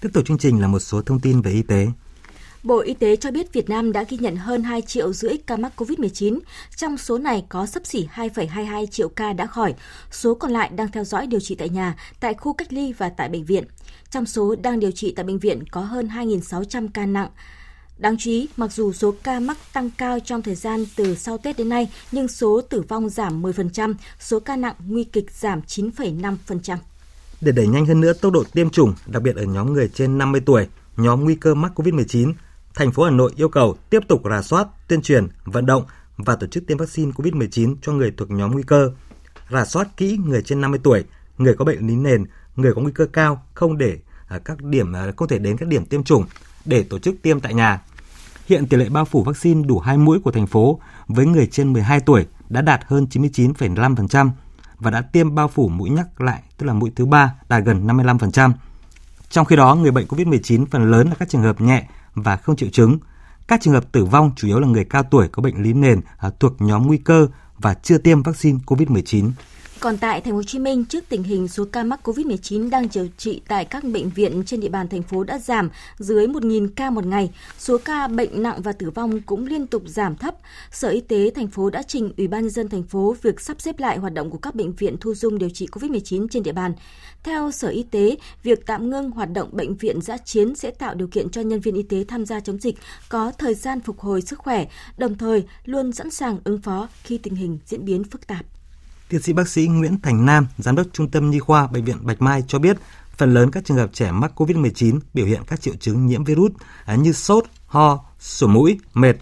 Tiếp tục chương trình là một số thông tin về y tế. Bộ Y tế cho biết Việt Nam đã ghi nhận hơn 2 triệu rưỡi ca mắc COVID-19. Trong số này có sấp xỉ 2,22 triệu ca đã khỏi, số còn lại đang theo dõi điều trị tại nhà, tại khu cách ly và tại bệnh viện. Trong số đang điều trị tại bệnh viện có hơn 2.600 ca nặng. Đáng chú ý, mặc dù số ca mắc tăng cao trong thời gian từ sau Tết đến nay, nhưng số tử vong giảm 10%, số ca nặng nguy kịch giảm 9,5%. Để đẩy nhanh hơn nữa tốc độ tiêm chủng, đặc biệt ở nhóm người trên 50 tuổi, nhóm nguy cơ mắc COVID-19, thành phố Hà Nội yêu cầu tiếp tục rà soát, tuyên truyền, vận động và tổ chức tiêm vaccine COVID-19 cho người thuộc nhóm nguy cơ. Rà soát kỹ người trên 50 tuổi, người có bệnh lý nền, người có nguy cơ cao không để à, các điểm à, không thể đến các điểm tiêm chủng để tổ chức tiêm tại nhà. Hiện tỷ lệ bao phủ vaccine đủ 2 mũi của thành phố với người trên 12 tuổi đã đạt hơn 99,5% và đã tiêm bao phủ mũi nhắc lại, tức là mũi thứ ba đạt gần 55%. Trong khi đó, người bệnh COVID-19 phần lớn là các trường hợp nhẹ và không triệu chứng. Các trường hợp tử vong chủ yếu là người cao tuổi có bệnh lý nền à, thuộc nhóm nguy cơ và chưa tiêm vaccine COVID-19. Còn tại thành phố Hồ Chí Minh, trước tình hình số ca mắc COVID-19 đang điều trị tại các bệnh viện trên địa bàn thành phố đã giảm dưới 1.000 ca một ngày, số ca bệnh nặng và tử vong cũng liên tục giảm thấp. Sở Y tế thành phố đã trình Ủy ban nhân dân thành phố việc sắp xếp lại hoạt động của các bệnh viện thu dung điều trị COVID-19 trên địa bàn. Theo Sở Y tế, việc tạm ngưng hoạt động bệnh viện giã chiến sẽ tạo điều kiện cho nhân viên y tế tham gia chống dịch có thời gian phục hồi sức khỏe, đồng thời luôn sẵn sàng ứng phó khi tình hình diễn biến phức tạp. Tiến sĩ bác sĩ Nguyễn Thành Nam, giám đốc Trung tâm Nhi khoa Bệnh viện Bạch Mai cho biết, phần lớn các trường hợp trẻ mắc COVID-19 biểu hiện các triệu chứng nhiễm virus à, như sốt, ho, sổ mũi, mệt.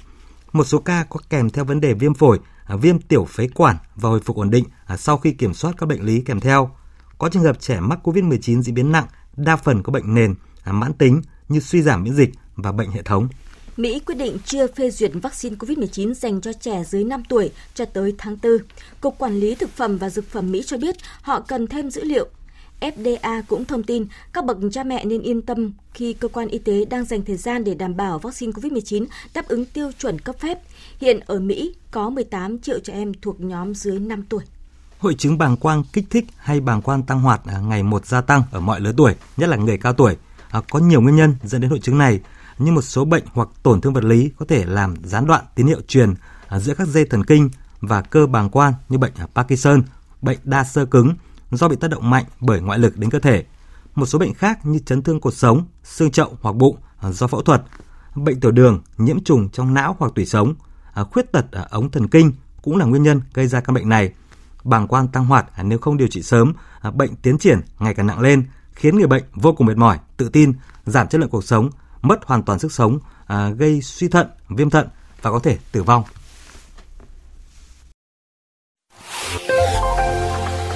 Một số ca có kèm theo vấn đề viêm phổi, à, viêm tiểu phế quản và hồi phục ổn định à, sau khi kiểm soát các bệnh lý kèm theo. Có trường hợp trẻ mắc COVID-19 diễn biến nặng, đa phần có bệnh nền, mãn tính như suy giảm miễn dịch và bệnh hệ thống. Mỹ quyết định chưa phê duyệt vaccine COVID-19 dành cho trẻ dưới 5 tuổi cho tới tháng 4. Cục Quản lý Thực phẩm và Dược phẩm Mỹ cho biết họ cần thêm dữ liệu. FDA cũng thông tin các bậc cha mẹ nên yên tâm khi cơ quan y tế đang dành thời gian để đảm bảo vaccine COVID-19 đáp ứng tiêu chuẩn cấp phép. Hiện ở Mỹ có 18 triệu trẻ em thuộc nhóm dưới 5 tuổi. Hội chứng bàng quang kích thích hay bàng quang tăng hoạt à, ngày một gia tăng ở mọi lứa tuổi, nhất là người cao tuổi. À, có nhiều nguyên nhân dẫn đến hội chứng này như một số bệnh hoặc tổn thương vật lý có thể làm gián đoạn tín hiệu truyền à, giữa các dây thần kinh và cơ bàng quang như bệnh à, Parkinson, bệnh đa sơ cứng do bị tác động mạnh bởi ngoại lực đến cơ thể. Một số bệnh khác như chấn thương cột sống, xương chậu hoặc bụng à, do phẫu thuật, bệnh tiểu đường, nhiễm trùng trong não hoặc tủy sống, khuyết tật ở ống thần kinh cũng là nguyên nhân gây ra căn bệnh này. Bàng quang tăng hoạt nếu không điều trị sớm, bệnh tiến triển ngày càng nặng lên, khiến người bệnh vô cùng mệt mỏi, tự tin, giảm chất lượng cuộc sống mất hoàn toàn sức sống, à, gây suy thận, viêm thận và có thể tử vong.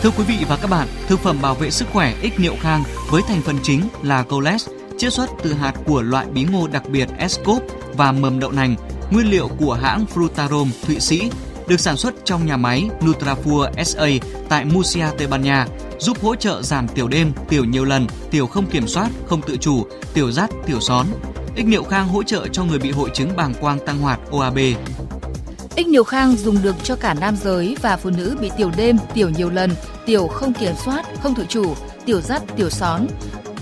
Thưa quý vị và các bạn, thực phẩm bảo vệ sức khỏe ích niệu khang với thành phần chính là coles, chiết xuất từ hạt của loại bí ngô đặc biệt Escop và mầm đậu nành, nguyên liệu của hãng Frutarom Thụy Sĩ, được sản xuất trong nhà máy Nutrafur SA tại Murcia, Tây Ban Nha, giúp hỗ trợ giảm tiểu đêm, tiểu nhiều lần, tiểu không kiểm soát, không tự chủ, tiểu rắt, tiểu són. Ích niệu khang hỗ trợ cho người bị hội chứng bàng quang tăng hoạt OAB. Ích niệu khang dùng được cho cả nam giới và phụ nữ bị tiểu đêm, tiểu nhiều lần, tiểu không kiểm soát, không tự chủ, tiểu rắt, tiểu són,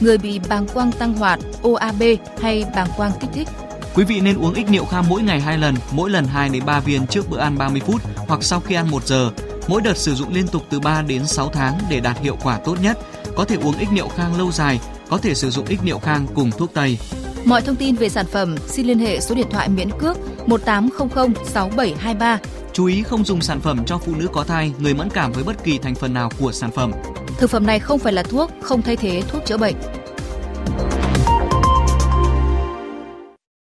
người bị bàng quang tăng hoạt, OAB hay bàng quang kích thích. Quý vị nên uống ích niệu khang mỗi ngày 2 lần, mỗi lần 2 đến 3 viên trước bữa ăn 30 phút hoặc sau khi ăn 1 giờ. Mỗi đợt sử dụng liên tục từ 3 đến 6 tháng để đạt hiệu quả tốt nhất. Có thể uống ích niệu khang lâu dài, có thể sử dụng ích niệu khang cùng thuốc tây. Mọi thông tin về sản phẩm xin liên hệ số điện thoại miễn cước 1800 6723. Chú ý không dùng sản phẩm cho phụ nữ có thai, người mẫn cảm với bất kỳ thành phần nào của sản phẩm. Thực phẩm này không phải là thuốc, không thay thế thuốc chữa bệnh.